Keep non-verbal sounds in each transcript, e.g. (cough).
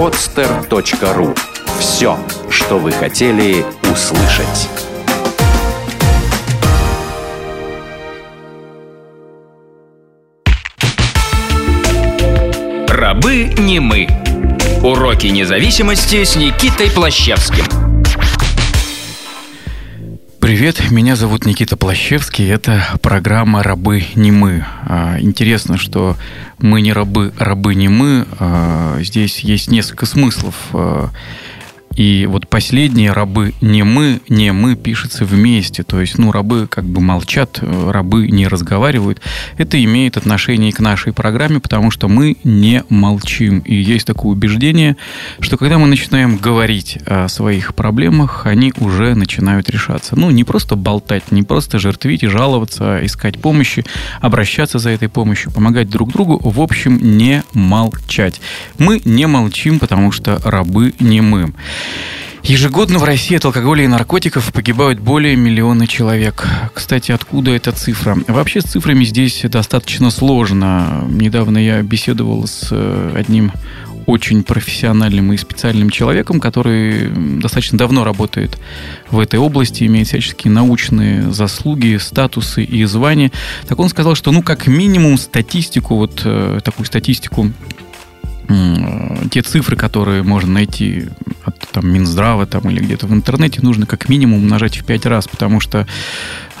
podster.ru Все, что вы хотели услышать. Рабы не мы. Уроки независимости с Никитой Плащевским. Привет, меня зовут Никита Плащевский, это программа «Рабы не мы». А, интересно, что мы не рабы, рабы не мы. А, здесь есть несколько смыслов. И вот последние рабы не мы, не мы пишется вместе. То есть, ну, рабы как бы молчат, рабы не разговаривают. Это имеет отношение к нашей программе, потому что мы не молчим. И есть такое убеждение, что когда мы начинаем говорить о своих проблемах, они уже начинают решаться. Ну, не просто болтать, не просто жертвить и жаловаться, а искать помощи, обращаться за этой помощью, помогать друг другу. В общем, не молчать. Мы не молчим, потому что рабы не мы. Ежегодно в России от алкоголя и наркотиков погибают более миллиона человек. Кстати, откуда эта цифра? Вообще с цифрами здесь достаточно сложно. Недавно я беседовал с э, одним очень профессиональным и специальным человеком, который достаточно давно работает в этой области, имеет всяческие научные заслуги, статусы и звания. Так он сказал, что ну как минимум статистику, вот э, такую статистику те цифры, которые можно найти от там, Минздрава там, или где-то в интернете, нужно как минимум умножать в 5 раз, потому что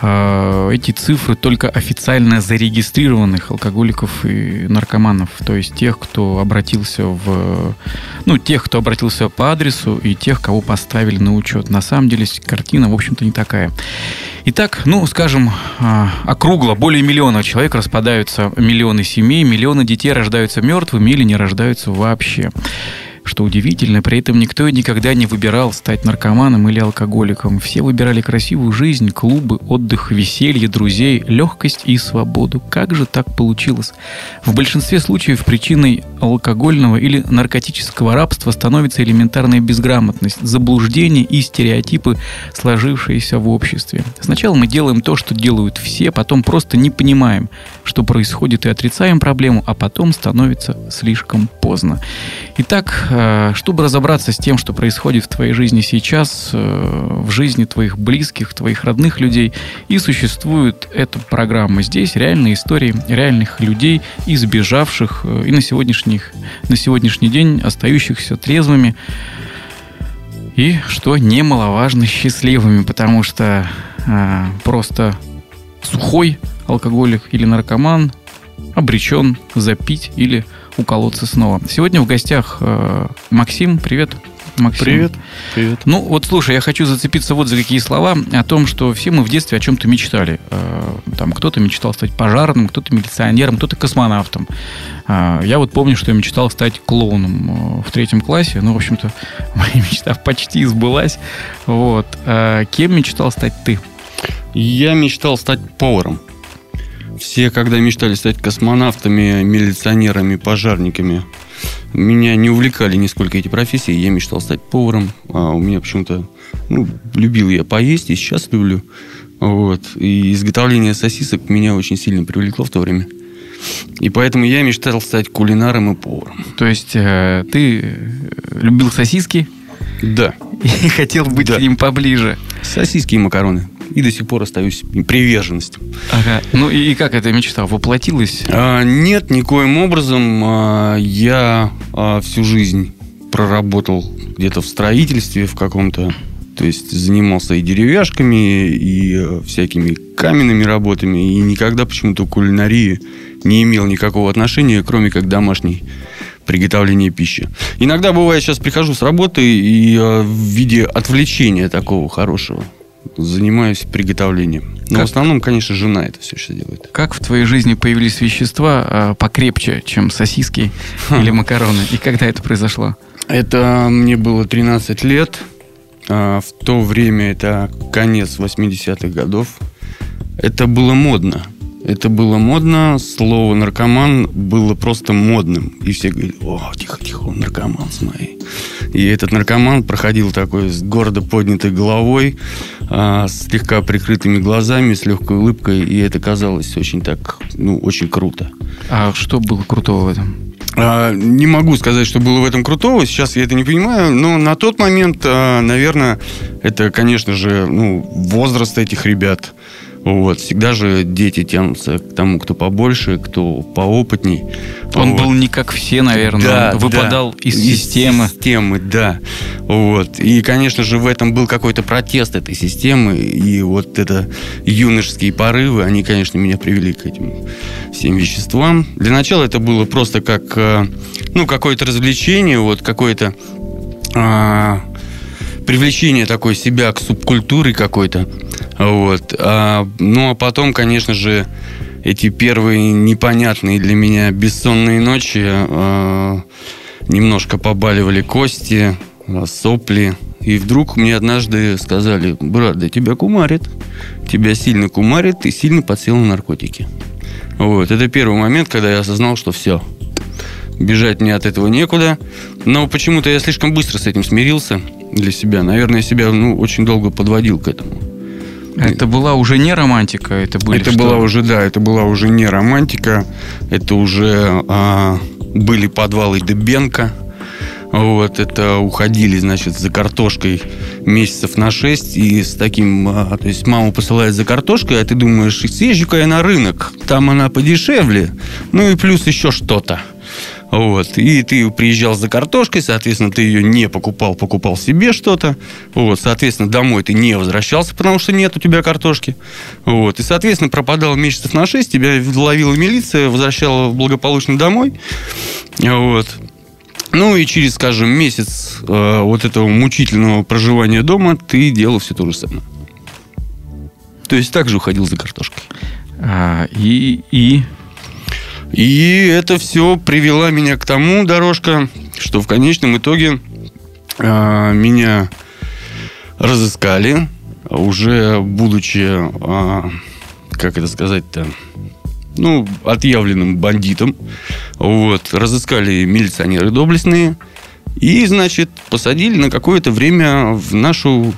эти цифры только официально зарегистрированных алкоголиков и наркоманов, то есть тех, кто обратился в... Ну, тех, кто обратился по адресу и тех, кого поставили на учет. На самом деле картина, в общем-то, не такая. Итак, ну, скажем, а, округло, более миллиона человек распадаются, миллионы семей, миллионы детей рождаются мертвыми или не рождаются вообще. Что удивительно, при этом никто никогда не выбирал стать наркоманом или алкоголиком. Все выбирали красивую жизнь, клубы, отдых, веселье, друзей, легкость и свободу. Как же так получилось? В большинстве случаев причиной алкогольного или наркотического рабства становится элементарная безграмотность, заблуждение и стереотипы, сложившиеся в обществе. Сначала мы делаем то, что делают все, потом просто не понимаем, что происходит и отрицаем проблему, а потом становится слишком поздно. Итак, чтобы разобраться с тем, что происходит в твоей жизни сейчас, э, в жизни твоих близких, твоих родных людей, и существует эта программа. Здесь реальные истории реальных людей, избежавших э, и на, сегодняшних, на сегодняшний день остающихся трезвыми и, что немаловажно, счастливыми, потому что э, просто сухой алкоголик или наркоман обречен запить или уколоться снова. Сегодня в гостях э, Максим. Привет. Максим. Привет. Привет. Ну, вот слушай, я хочу зацепиться вот за какие слова о том, что все мы в детстве о чем-то мечтали. Э, там кто-то мечтал стать пожарным, кто-то милиционером, кто-то космонавтом. Э, я вот помню, что я мечтал стать клоуном в третьем классе. Ну, в общем-то, (laughs) моя мечта почти сбылась. Вот. Кем мечтал стать ты? Я мечтал стать поваром. Все, когда мечтали стать космонавтами, милиционерами, пожарниками, меня не увлекали нисколько эти профессии. Я мечтал стать поваром. А у меня почему-то... Ну, любил я поесть, и сейчас люблю. Вот. И изготовление сосисок меня очень сильно привлекло в то время. И поэтому я мечтал стать кулинаром и поваром. То есть э, ты любил сосиски? Да. (laughs) И хотел быть да. к ним поближе. Сосиски и макароны и до сих пор остаюсь приверженностью. Ага. Ну и как эта мечта воплотилась? А, нет, никоим образом. А, я а, всю жизнь проработал где-то в строительстве в каком-то, то есть занимался и деревяшками, и а, всякими каменными работами, и никогда почему-то кулинарии не имел никакого отношения, кроме как домашней приготовления пищи. Иногда бывает, сейчас прихожу с работы и э, в виде отвлечения такого хорошего занимаюсь приготовлением. Но как? в основном, конечно, жена это все сейчас делает. Как в твоей жизни появились вещества э, покрепче, чем сосиски или макароны? И когда это произошло? Это мне было 13 лет. А, в то время это конец 80-х годов. Это было модно. Это было модно, слово наркоман было просто модным. И все говорили, о, тихо-тихо, наркоман, смотри. И этот наркоман проходил такой с гордо поднятой головой, а, с слегка прикрытыми глазами, с легкой улыбкой, и это казалось очень так, ну, очень круто. А что было крутого в этом? А, Не могу сказать, что было в этом крутого. Сейчас я это не понимаю. Но на тот момент, а, наверное, это, конечно же, ну, возраст этих ребят. Вот. Всегда же дети тянутся к тому, кто побольше, кто поопытней. Он Вот. был не как все, наверное. Да, он выпадал да. из системы. системы, да. Вот. И, конечно же, в этом был какой-то протест этой системы. И вот это юношеские порывы, они, конечно, меня привели к этим всем веществам. Для начала это было просто как, э, ну, какое-то развлечение, вот какое-то а, привлечение такой себя к субкультуре какой-то. Вот. А, ну, а потом, конечно же, эти первые непонятные для меня бессонные ночи а, немножко побаливали кости, а, сопли. И вдруг мне однажды сказали, брат, да тебя кумарит. Тебя сильно кумарит, и сильно подсел на наркотики. Вот. Это первый момент, когда я осознал, что все. Бежать мне от этого некуда. Но почему-то я слишком быстро с этим смирился для себя. Наверное, я себя ну, очень долго подводил к этому. Это была уже не романтика, это были это что? была уже, да, это была уже не романтика. Это уже а, были подвалы Дебенко. Вот, это уходили, значит, за картошкой месяцев на 6 и с таким, а, то есть мама посылает за картошкой, а ты думаешь, съезжу-ка я на рынок, там она подешевле, ну и плюс еще что-то. Вот. И ты приезжал за картошкой, соответственно, ты ее не покупал, покупал себе что-то. Вот. Соответственно, домой ты не возвращался, потому что нет у тебя картошки. Вот. И, соответственно, пропадал месяцев на 6, тебя ловила милиция, возвращала благополучно домой. Вот. Ну и через, скажем, месяц э, вот этого мучительного проживания дома ты делал все то же самое. То есть также уходил за картошкой. А, и, и И это все привело меня к тому, дорожка, что в конечном итоге а, меня разыскали, уже будучи, а, как это сказать-то, ну, отъявленным бандитом. Вот, разыскали милиционеры доблестные и, значит, посадили на какое-то время в нашу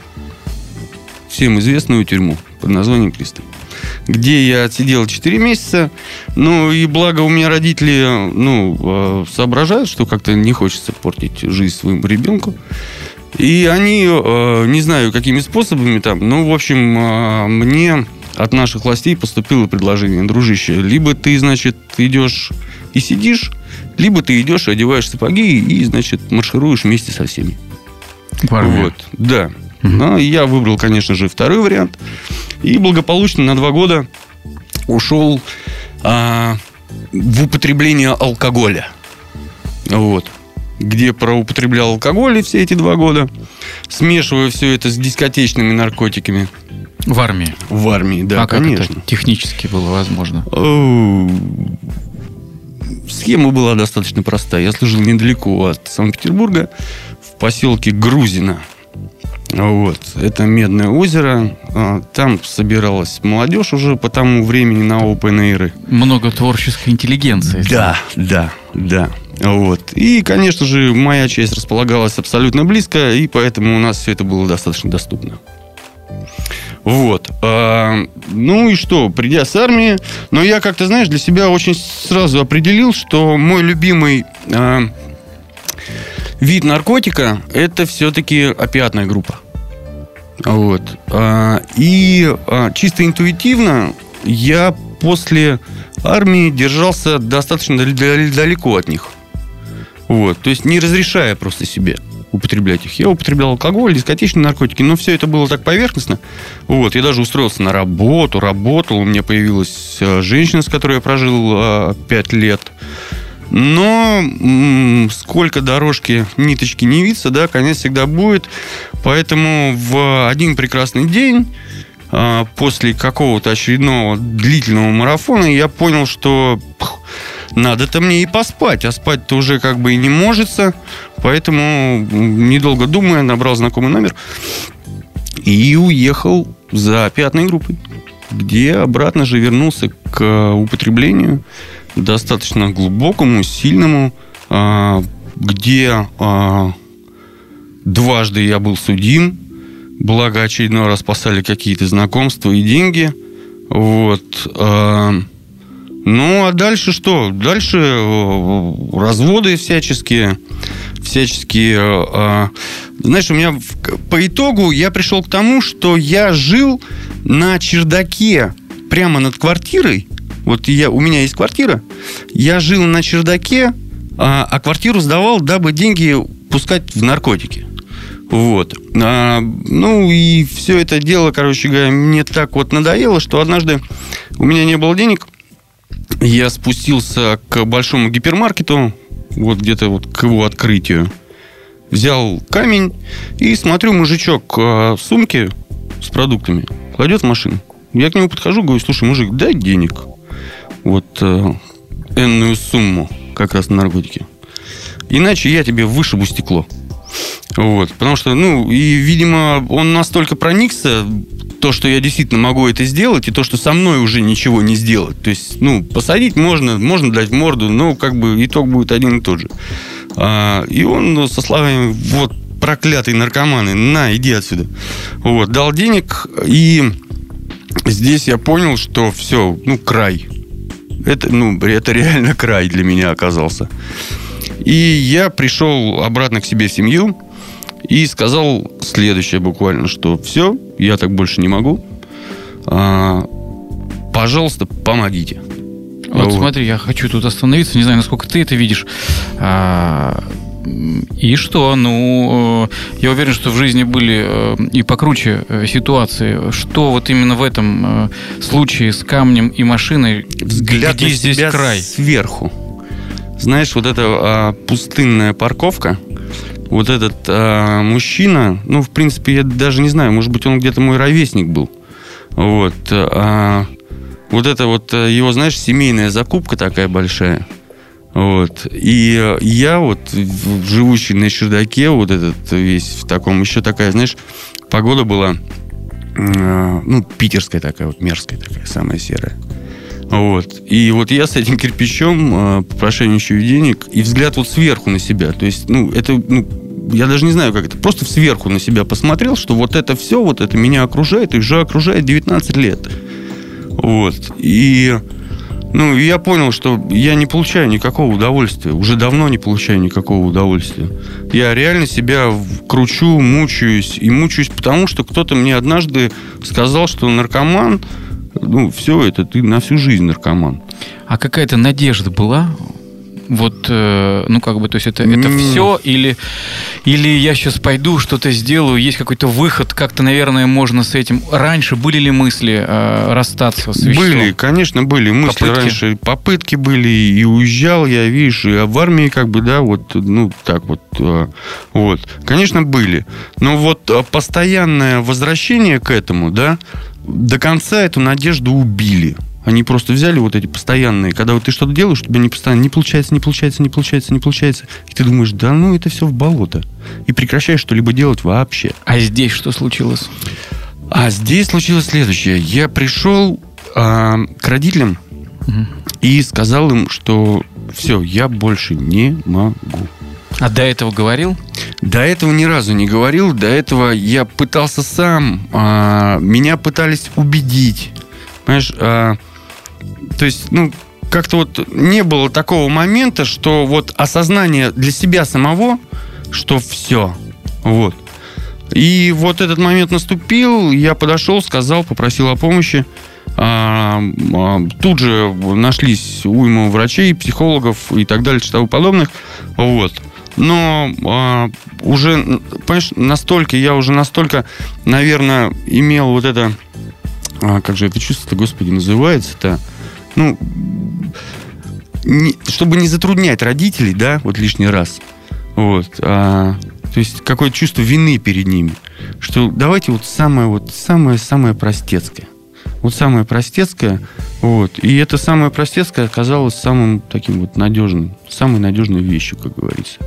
всем известную тюрьму под названием Кристалл где я отсидел 4 месяца. Ну, и благо у меня родители, ну, э, соображают, что как-то не хочется портить жизнь своему ребенку. И они, э, не знаю, какими способами там, ну, в общем, э, мне от наших властей поступило предложение, дружище, либо ты, значит, идешь и сидишь, либо ты идешь, одеваешь сапоги и, значит, маршируешь вместе со всеми. в армию. Вот, да. Но я выбрал, конечно же, второй вариант. И благополучно на два года ушел а, в употребление алкоголя. Вот. Где проупотреблял алкоголь и все эти два года, смешивая все это с дискотечными наркотиками В армии. в армии, да, а как конечно. это технически было возможно? Оу. Схема была достаточно простая. Я служил недалеко от Санкт-Петербурга, в поселке Грузино. Вот. Это Медное озеро. А, Там собиралась молодежь уже по тому времени на open air. Много творческой интеллигенции. Да, да, да. Вот. И, конечно же, моя часть располагалась абсолютно близко, и поэтому у нас все это было достаточно доступно. Вот. А, ну и что, придя с армии, но я как-то, знаешь, для себя очень сразу определил, что мой любимый а, вид наркотика это все-таки опиатная группа. Вот. А, и а, чисто интуитивно я после армии держался достаточно дал- дал- далеко от них. Вот. То есть не разрешая просто себе употреблять их. Я употреблял алкоголь, дискотечные наркотики, но все это было так поверхностно. Вот. Я даже устроился на работу, работал, у меня появилась э, женщина, с которой я прожил э, пять лет. Но сколько дорожки ниточки не виться, да, конец всегда будет. Поэтому в один прекрасный день а, после какого-то очередного длительного марафона я понял, что надо-то мне и поспать, а спать-то уже как бы и не можется. Поэтому, недолго думая, набрал знакомый номер и уехал за пятной группой, где обратно же вернулся к употреблению достаточно глубокому, сильному, а, где а, дважды я был судим, благо очередной раз спасали какие-то знакомства и деньги. Вот. а, Ну, а дальше что? Дальше э, разводы всяческие, всяческие... э, Знаешь, у меня по итогу я пришел к тому, что я жил на чердаке прямо над квартирой. Вот я, у меня есть квартира. Я жил на чердаке, а, а квартиру сдавал, дабы деньги пускать в наркотики. Вот. А, ну и все это дело, короче говоря, мне так вот надоело, что однажды у меня не было денег. Я спустился к большому гипермаркету, вот где-то вот к его открытию. Взял камень и смотрю, мужичок а, в сумке с продуктами кладет в машину. Я к нему подхожу, говорю, слушай, мужик, дай денег. Вот э, энную сумму как раз на наркотики. Иначе я тебе вышибу стекло. Вот, потому что, ну, и, видимо, он настолько проникся, то, что я действительно могу это сделать, и то, что со мной уже ничего не сделать. То есть, ну, посадить можно, можно дать морду, но как бы итог будет один и тот же. А, и он ну, со словами, вот, проклятые наркоманы, на, иди отсюда. Вот, дал денег, и здесь я понял, что все, ну, край. Это, ну, это реально (laughs) край для меня оказался. И я пришел обратно к себе в семью и сказал следующее буквально, что все, я так больше не могу. А, пожалуйста, помогите. Вот, смотри, я хочу тут остановиться, не знаю, насколько ты это видишь. А, и что? Ну, э, я уверен, что в жизни были э, и покруче э, ситуации. Что вот именно в этом случае с камнем и машиной, Взгляд где на здесь себя край? сверху. Знаешь, вот эта а, пустынная парковка, вот этот а, мужчина, ну, в принципе, я даже не знаю, может быть, он где-то мой ровесник был. Вот. а, вот это вот его, знаешь, семейная закупка такая большая. Вот. И э, я вот, в- живущий на чердаке, вот этот весь в таком, еще такая, знаешь, погода была, э, ну, питерская такая, вот мерзкая такая, самая серая. Вот. И вот я с этим кирпичом э, по прошению денег и взгляд вот сверху на себя. То есть, ну, это, ну, я даже не знаю, как это. Просто сверху на себя посмотрел, что вот это все, вот это меня окружает, и уже окружает 19 лет. Вот. И, ну, я понял, что я не получаю никакого удовольствия. Уже давно не получаю никакого удовольствия. Я реально себя кручу, мучаюсь. И мучаюсь потому, что кто-то мне однажды сказал, что наркоман, ну, все это, ты на всю жизнь наркоман. А какая-то надежда была? Вот, э, ну как бы, то есть это, это все или, или я сейчас пойду, что-то сделаю, есть какой-то выход, как-то, наверное, можно с этим. Раньше были ли мысли э, расстаться с веществом? Были, конечно, были мысли Попытки? раньше. Попытки были, и уезжал я, видишь, и в армии как бы, да, вот, ну, так вот. э, Вот. Конечно, были. Но вот э, постоянное возвращение к этому, да, до конца эту надежду убили. Они просто взяли вот эти постоянные, когда вот ты что-то делаешь, у тебя не постоянно не получается, не получается, не получается, не получается. И ты думаешь, да ну это все в болото. И прекращаешь что-либо делать вообще. А здесь что случилось? А здесь случилось следующее. Я пришел а, к родителям Мгм. и сказал им, что все, я больше не могу. А до этого говорил? До этого ни разу не говорил, до этого я пытался сам, а, меня пытались убедить. Понимаешь, а, то есть, ну, как-то вот не было такого момента, что вот осознание для себя самого, что все, вот. И вот этот момент наступил, я подошел, сказал, попросил о помощи. А, а, тут же нашлись уйма врачей, психологов и так далее, и тому подобных. Вот. Но а, уже, понимаешь, настолько, я уже настолько, наверное, имел вот это, как же это чувство-то, господи, называется-то, ну, не- чтобы не затруднять родителей, да, вот лишний раз. Вот. а, то есть какое-то чувство вины перед ними. Что давайте вот самое вот самое самое простецкое. Вот самое простецкое. Вот. И это самое простецкое оказалось самым таким вот надежным, самой надежной вещью, как говорится.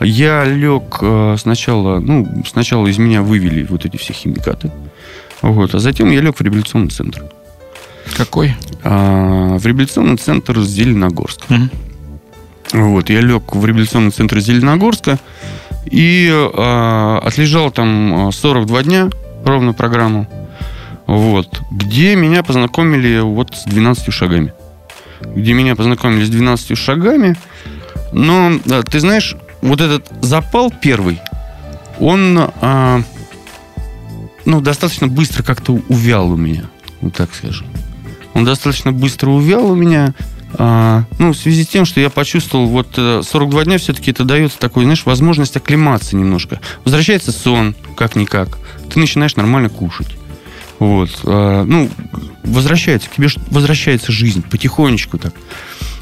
Я лег э, сначала, ну, сначала из меня вывели вот эти все химикаты. Вот. А затем я лег в реабилитационный центр. Какой? А, в реабилитационный центр Зеленогорск. Мгм. Вот, я лег в реабилитационный центр Зеленогорска и э, отлежал там э, 42 дня, ровно программу, вот, где меня познакомили вот с 12 шагами. где меня познакомили с 12 шагами. Но, да, ты знаешь, вот этот запал первый, он а, ну, достаточно быстро как-то увял у меня, вот так скажем. Он достаточно быстро увял у меня, а, ну, в связи с тем, что я почувствовал, вот 42 э, дня все-таки это дается такой, знаешь, возможность оклематься немножко. Возвращается сон, как-никак. Ты начинаешь нормально кушать. Вот. А, ну, возвращается, к тебе возвращается жизнь потихонечку так.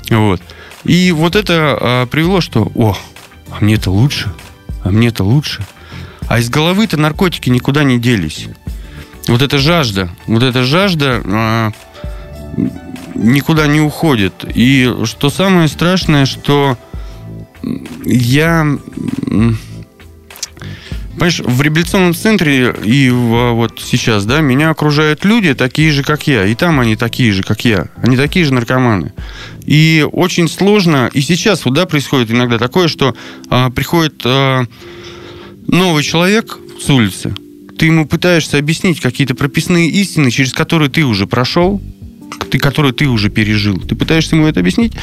Вот. И вот это а, привело, что, о, а мне это лучше, а мне это лучше. А из головы-то наркотики никуда не делись. Вот эта жажда, вот эта жажда никуда не уходит. И что самое страшное, что я Понимаешь, в реабилитационном центре и в, вот сейчас, да, меня окружают люди такие же, как я. И там они такие же, как я. Они такие же наркоманы. И очень сложно, и сейчас вот, да, происходит иногда такое, что а, приходит а, новый человек с улицы, ты ему пытаешься объяснить какие-то прописные истины, через которые ты уже прошел, ты, которые ты уже пережил. Ты пытаешься ему это объяснить,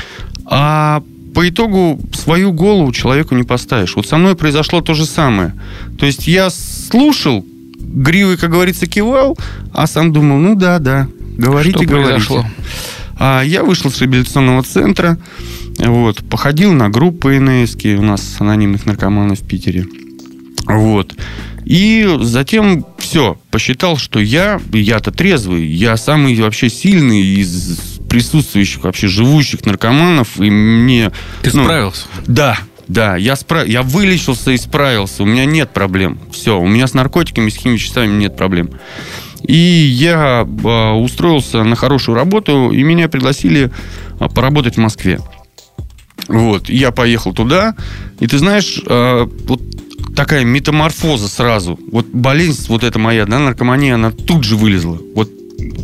а по итогу свою голову человеку не поставишь. Вот со мной произошло то же самое. То есть я слушал, гривой, как говорится, кивал, а сам думал, ну да, да, говорите, что говорите. Произошло? А я вышел с реабилитационного центра, вот, походил на группы НСК, у нас анонимных наркоманов в Питере. Вот. И затем все, посчитал, что я, я-то трезвый, я самый вообще сильный из присутствующих, вообще живущих наркоманов, и мне... Ты ну, справился? Да, да, я, справ... я вылечился и справился, у меня нет проблем. Все, у меня с наркотиками, с химическими нет проблем. И я э, устроился на хорошую работу, и меня пригласили э, поработать в Москве. Вот, я поехал туда, и ты знаешь, э, вот такая метаморфоза сразу. Вот болезнь вот эта моя, да, наркомания, она тут же вылезла. Вот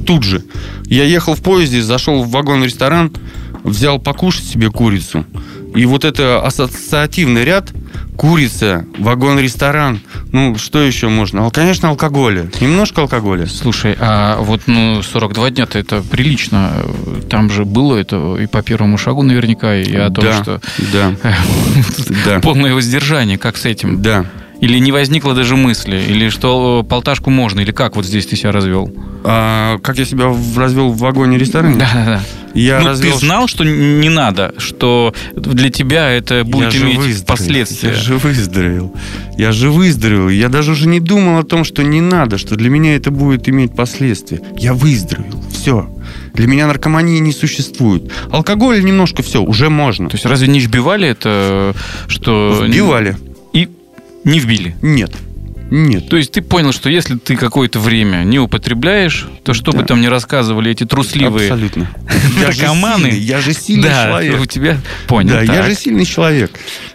тут же. Я ехал в поезде, зашел в вагон-ресторан, взял покушать себе курицу. И вот это ассоциативный ряд курица, вагон-ресторан. Ну, что еще можно? Конечно, алкоголя. Немножко алкоголя. Слушай, а вот ну, 42 дня-то это прилично. Там же было это и по первому шагу наверняка, и о том, да, что да. (laughs) полное воздержание. Как с этим? Да. Или не возникло даже мысли? Или что полташку можно? Или как вот здесь ты себя развел? А, как я себя развел в вагоне ресторане? Да, да, да. Я ну, развел... ты знал, что не надо, что для тебя это будет я иметь последствия. Я же выздоровел. Я же выздоровел. Я даже уже не думал о том, что не надо, что для меня это будет иметь последствия. Я выздоровел. Все. Для меня наркомании не существует. Алкоголь немножко все, уже можно. То есть разве не вбивали это, что... Вбивали. Не вбили? Нет. Нет. То есть ты понял, что если ты какое-то время не употребляешь, то что да. бы там ни рассказывали эти трусливые Абсолютно. (laughs) наркоманы... Я же сильный да, человек. у тебя... Понял. Да, я же сильный человек.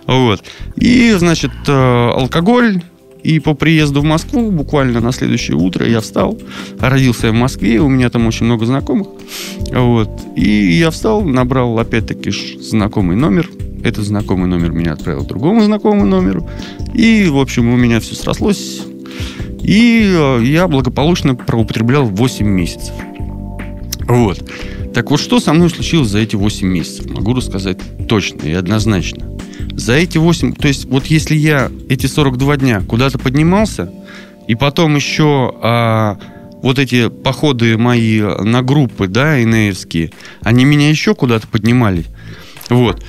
Вот. И, значит, э, алкоголь, и по приезду в Москву, буквально на следующее утро, я встал. Родился я в Москве, у меня там очень много знакомых. Вот. И я встал, набрал опять-таки знакомый номер этот знакомый номер меня отправил другому знакомому номеру. И, в общем, у меня все срослось. И э, я благополучно проупотреблял 8 месяцев. Вот. Так вот, что со мной случилось за эти 8 месяцев? Могу рассказать точно и однозначно. За эти 8... То есть, вот если я эти 42 дня куда-то поднимался, и потом еще а, вот эти походы мои на группы, да, инеевские, они меня еще куда-то поднимали. Вот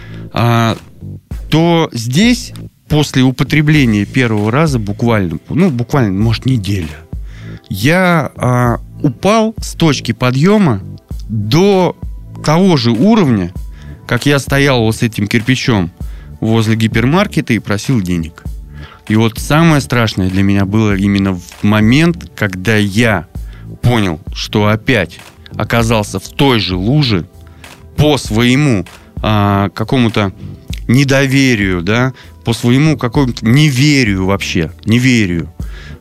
то здесь после употребления первого раза буквально, ну, буквально, может, неделя, я а, упал с точки подъема до того же уровня, как я стоял вот с этим кирпичом возле гипермаркета и просил денег. И вот самое страшное для меня было именно в момент, когда я понял, что опять оказался в той же луже по своему а, какому-то недоверию, да, по своему какому-то неверию вообще, неверию.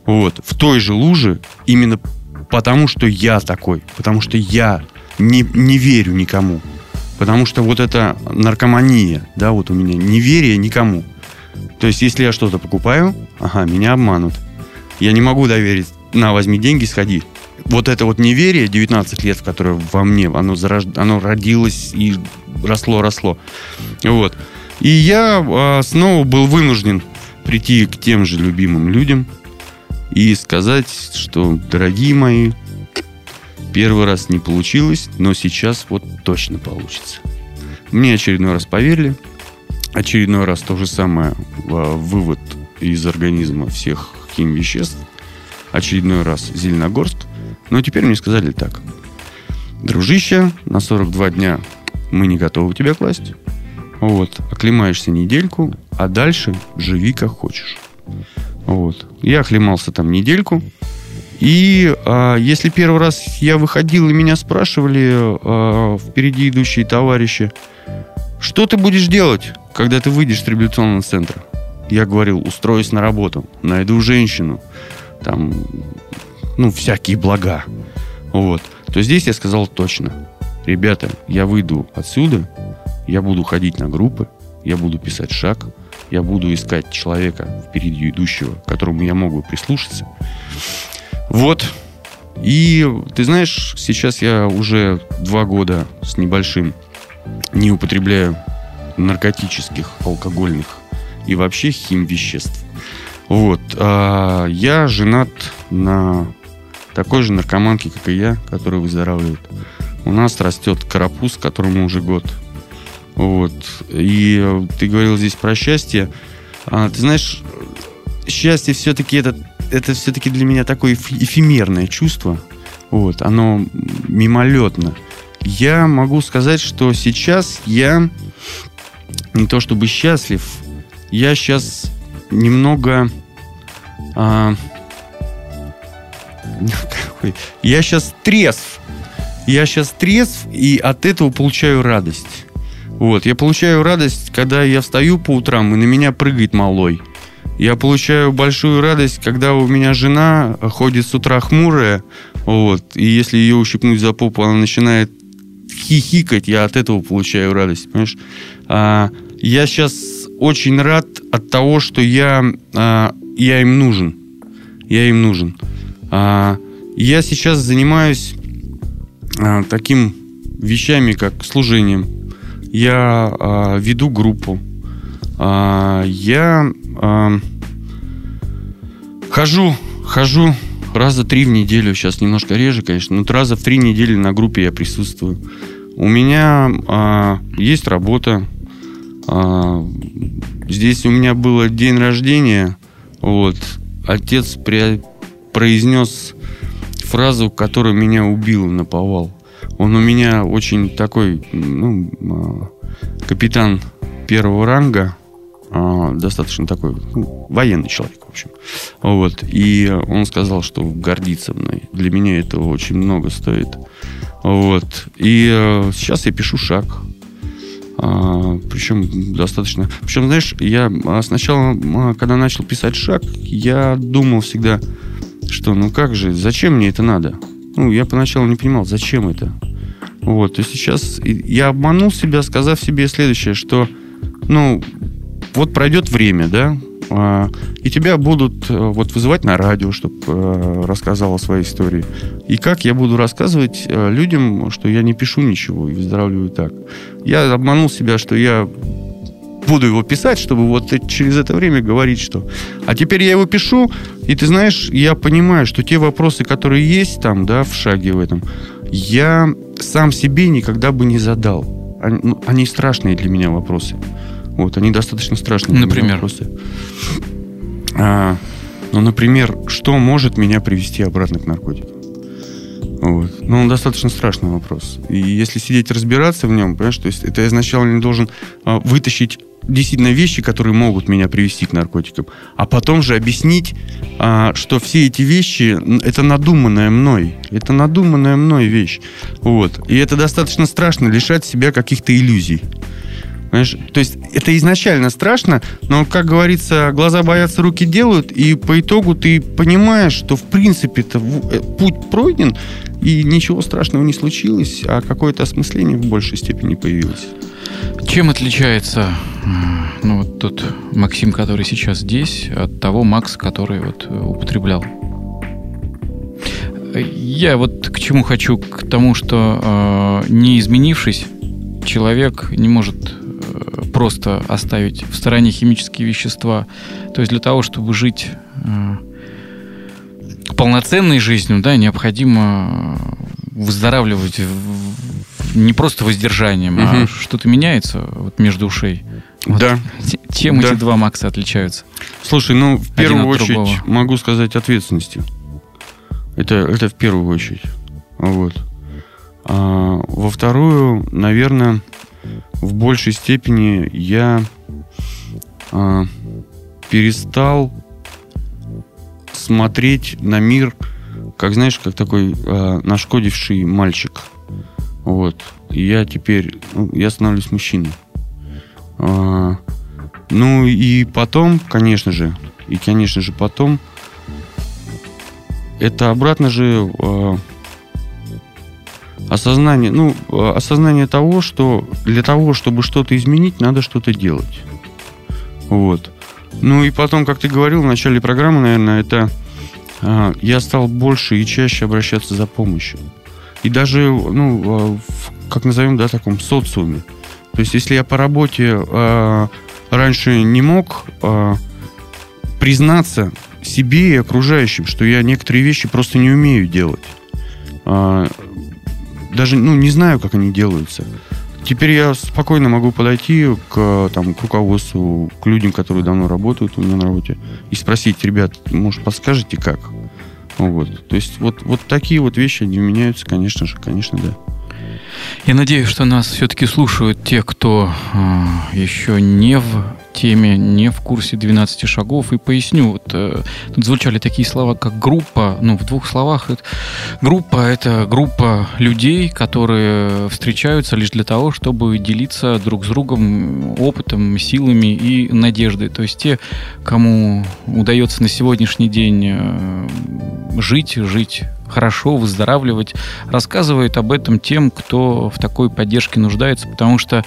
Вот, в той же луже именно потому, что я такой, потому что я не, не верю никому. Потому что вот это наркомания, да, вот у меня неверие никому. То есть, если я что-то покупаю, ага, меня обманут. Я не могу доверить, на, возьми деньги, сходи. Вот это вот неверие 19 лет, которое во мне, оно, зарож... оно родилось и росло, росло. Вот. И я а, снова был вынужден прийти к тем же любимым людям и сказать, что, дорогие мои, первый раз не получилось, но сейчас вот точно получится. Мне очередной раз поверили, очередной раз то же самое, а, вывод из организма всех хим веществ, очередной раз Зеленогорск, но теперь мне сказали так. Дружище, на 42 дня мы не готовы тебя класть. Вот. Оклемаешься недельку, а дальше живи как хочешь. Вот. Я оклемался там недельку. И а, если первый раз я выходил и меня спрашивали а, впереди идущие товарищи, что ты будешь делать, когда ты выйдешь с реабилитационного центра? Я говорил, устроюсь на работу, найду женщину, там, ну, всякие блага. Вот. То здесь я сказал точно. Ребята, я выйду отсюда, я буду ходить на группы, я буду писать шаг, я буду искать человека впереди идущего, которому я могу прислушаться. Вот. И ты знаешь, сейчас я уже два года с небольшим не употребляю наркотических, алкогольных и вообще хим веществ. Вот. А я женат на такой же наркоманке, как и я, который выздоравливает. У нас растет карапуз, которому уже год. Вот. И ты говорил здесь про счастье. А, ты знаешь, счастье все-таки это, это все-таки для меня такое эфемерное чувство. Вот. Оно мимолетно. Я могу сказать, что сейчас я не то чтобы счастлив, я сейчас немного... А, я сейчас трезв. Я сейчас трезв и от этого получаю радость. Вот, я получаю радость, когда я встаю по утрам и на меня прыгает малой. Я получаю большую радость, когда у меня жена ходит с утра хмурая, вот, и если ее ущипнуть за попу, она начинает хихикать, я от этого получаю радость, понимаешь? А, я сейчас очень рад от того, что я, а, я им нужен. Я им нужен. А, я сейчас занимаюсь а, таким вещами, как служением. Я а, веду группу. Я хожу, хожу раза три в неделю. Сейчас немножко реже, конечно, но раза в три недели на группе я присутствую. У меня есть работа, здесь у меня был день рождения. Вот. Отец при, произнес фразу, которая меня убила на повал. Он у меня очень такой, ну, а, капитан первого ранга, а, достаточно такой ну, военный человек, в общем. Вот. И он сказал, что гордится мной. Для меня это очень много стоит. Вот. И э, сейчас я пишу шаг. А, причем достаточно... Причем, знаешь, я а, сначала, когда начал писать шаг, я думал всегда, что ну как же, зачем мне это надо? Ну, я поначалу не понимал, зачем это. Вот, и сейчас я обманул себя, сказав себе следующее, что, ну, вот пройдет время, да, а, и тебя будут э, вот вызывать на радио, чтобы э, рассказал о своей истории. И как я буду рассказывать э, людям, что я не пишу ничего и выздоравливаю так. Я обманул себя, что я буду его писать, чтобы вот через это время говорить, что... А теперь я его пишу, и ты знаешь, я понимаю, что те вопросы, которые есть там, да, в шаге в этом, я сам себе никогда бы не задал. Они, ну, они страшные для меня вопросы. Вот, они достаточно страшные. Например? Вопросы. А, ну, например, что может меня привести обратно к наркотикам? Вот. Ну, он достаточно страшный вопрос. И если сидеть разбираться в нем, понимаешь, то есть это я сначала не должен а, вытащить действительно вещи, которые могут меня привести к наркотикам, а потом же объяснить, а, что все эти вещи это надуманная мной, это надуманная мной вещь, вот. И это достаточно страшно лишать себя каких-то иллюзий. Понимаешь? То есть это изначально страшно, но, как говорится, глаза боятся, руки делают, и по итогу ты понимаешь, что в принципе это э, путь пройден, и ничего страшного не случилось, а какое-то осмысление в большей степени появилось. Чем отличается ну, вот тот Максим, который сейчас здесь, от того Макс, который вот употреблял? Я вот к чему хочу, к тому, что э, не изменившись, человек не может э, просто оставить в стороне химические вещества. То есть для того, чтобы жить э, полноценной жизнью, да, необходимо выздоравливать в, не просто воздержанием, угу. а что-то меняется вот между ушей. Вот да. Чем да. эти два Макса отличаются? Слушай, ну, в первую очередь другого. могу сказать ответственностью. Это, это в первую очередь. Вот. А, во вторую, наверное, в большей степени я а, перестал смотреть на мир, как знаешь, как такой а, нашкодивший мальчик. Вот. И я теперь, ну, я становлюсь мужчиной. А, ну и потом, конечно же, и, конечно же, потом, это обратно же э, осознание, ну, э, осознание того, что для того, чтобы что-то изменить, надо что-то делать. Вот. Ну и потом, как ты говорил в начале программы, наверное, это э, я стал больше и чаще обращаться за помощью. И даже, ну, в, как назовем, да, таком социуме. То есть, если я по работе э, раньше не мог э, признаться себе и окружающим, что я некоторые вещи просто не умею делать. Даже, ну, не знаю, как они делаются. Теперь я спокойно могу подойти к, там, к руководству, к людям, которые давно работают у меня на работе, и спросить, ребят, может, подскажете, как? Вот. То есть вот, вот такие вот вещи, они меняются, конечно же, конечно, да. Я надеюсь, что нас все-таки слушают те, кто э, еще не в теме, не в курсе 12 шагов. И поясню, вот, э, тут звучали такие слова, как группа. Ну, в двух словах. Это, группа — это группа людей, которые встречаются лишь для того, чтобы делиться друг с другом опытом, силами и надеждой. То есть те, кому удается на сегодняшний день э, жить, жить хорошо, выздоравливать, рассказывает об этом тем, кто в такой поддержке нуждается, потому что,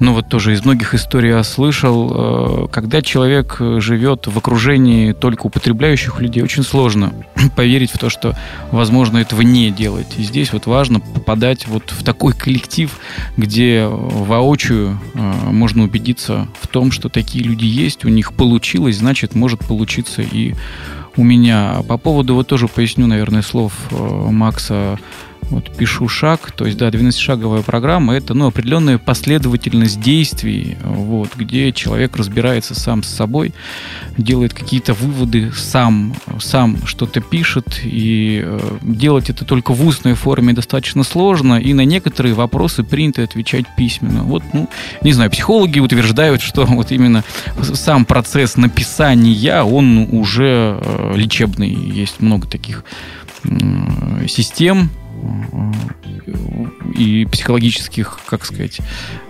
ну вот тоже из многих историй я слышал, э, когда человек живет в окружении только употребляющих людей, очень сложно (clears throat) поверить в то, что возможно этого не делать. И здесь вот важно попадать вот в такой коллектив, где воочию э, можно убедиться в том, что такие люди есть, у них получилось, значит, может получиться и у меня. По поводу, вот тоже поясню, наверное, слов э, Макса вот пишу шаг, то есть, да, 12-шаговая программа — это, ну, определенная последовательность действий, вот, где человек разбирается сам с собой, делает какие-то выводы сам, сам что-то пишет, и э, делать это только в устной форме достаточно сложно, и на некоторые вопросы принято отвечать письменно. Вот, ну, не знаю, психологи утверждают, что вот именно сам процесс написания, он уже э, лечебный, есть много таких систем, и психологических, как сказать,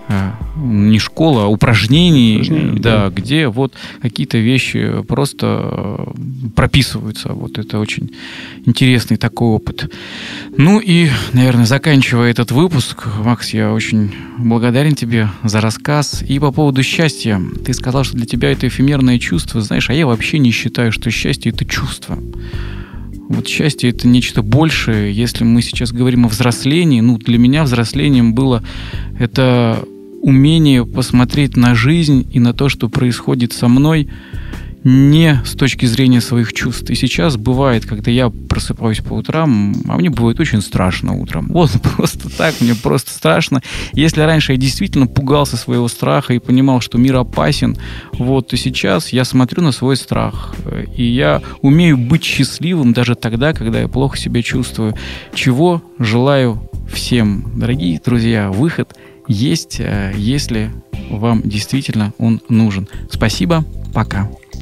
э, не школа, а упражнений, Упражнений да, да, где вот какие-то вещи просто э, прописываются. Вот это очень интересный такой опыт. Ну и, наверное, заканчивая этот выпуск, Макс, я очень благодарен тебе за рассказ. И по поводу счастья, ты сказал, что для тебя это эфемерное чувство, знаешь, а я вообще не считаю, что счастье это чувство. Вот счастье это нечто большее. Если мы сейчас говорим о взрослении, ну, для меня взрослением было это умение посмотреть на жизнь и на то, что происходит со мной, не с точки зрения своих чувств. И сейчас бывает, когда я просыпаюсь по утрам, а мне бывает очень страшно утром. Вот (laughs) просто так, мне просто страшно. Если раньше я действительно пугался своего страха и понимал, что мир опасен, вот, то сейчас я смотрю на свой страх. И я умею быть счастливым даже тогда, когда я плохо себя чувствую. Чего желаю всем. Дорогие друзья, выход есть, э, если вам действительно он нужен. Спасибо, пока.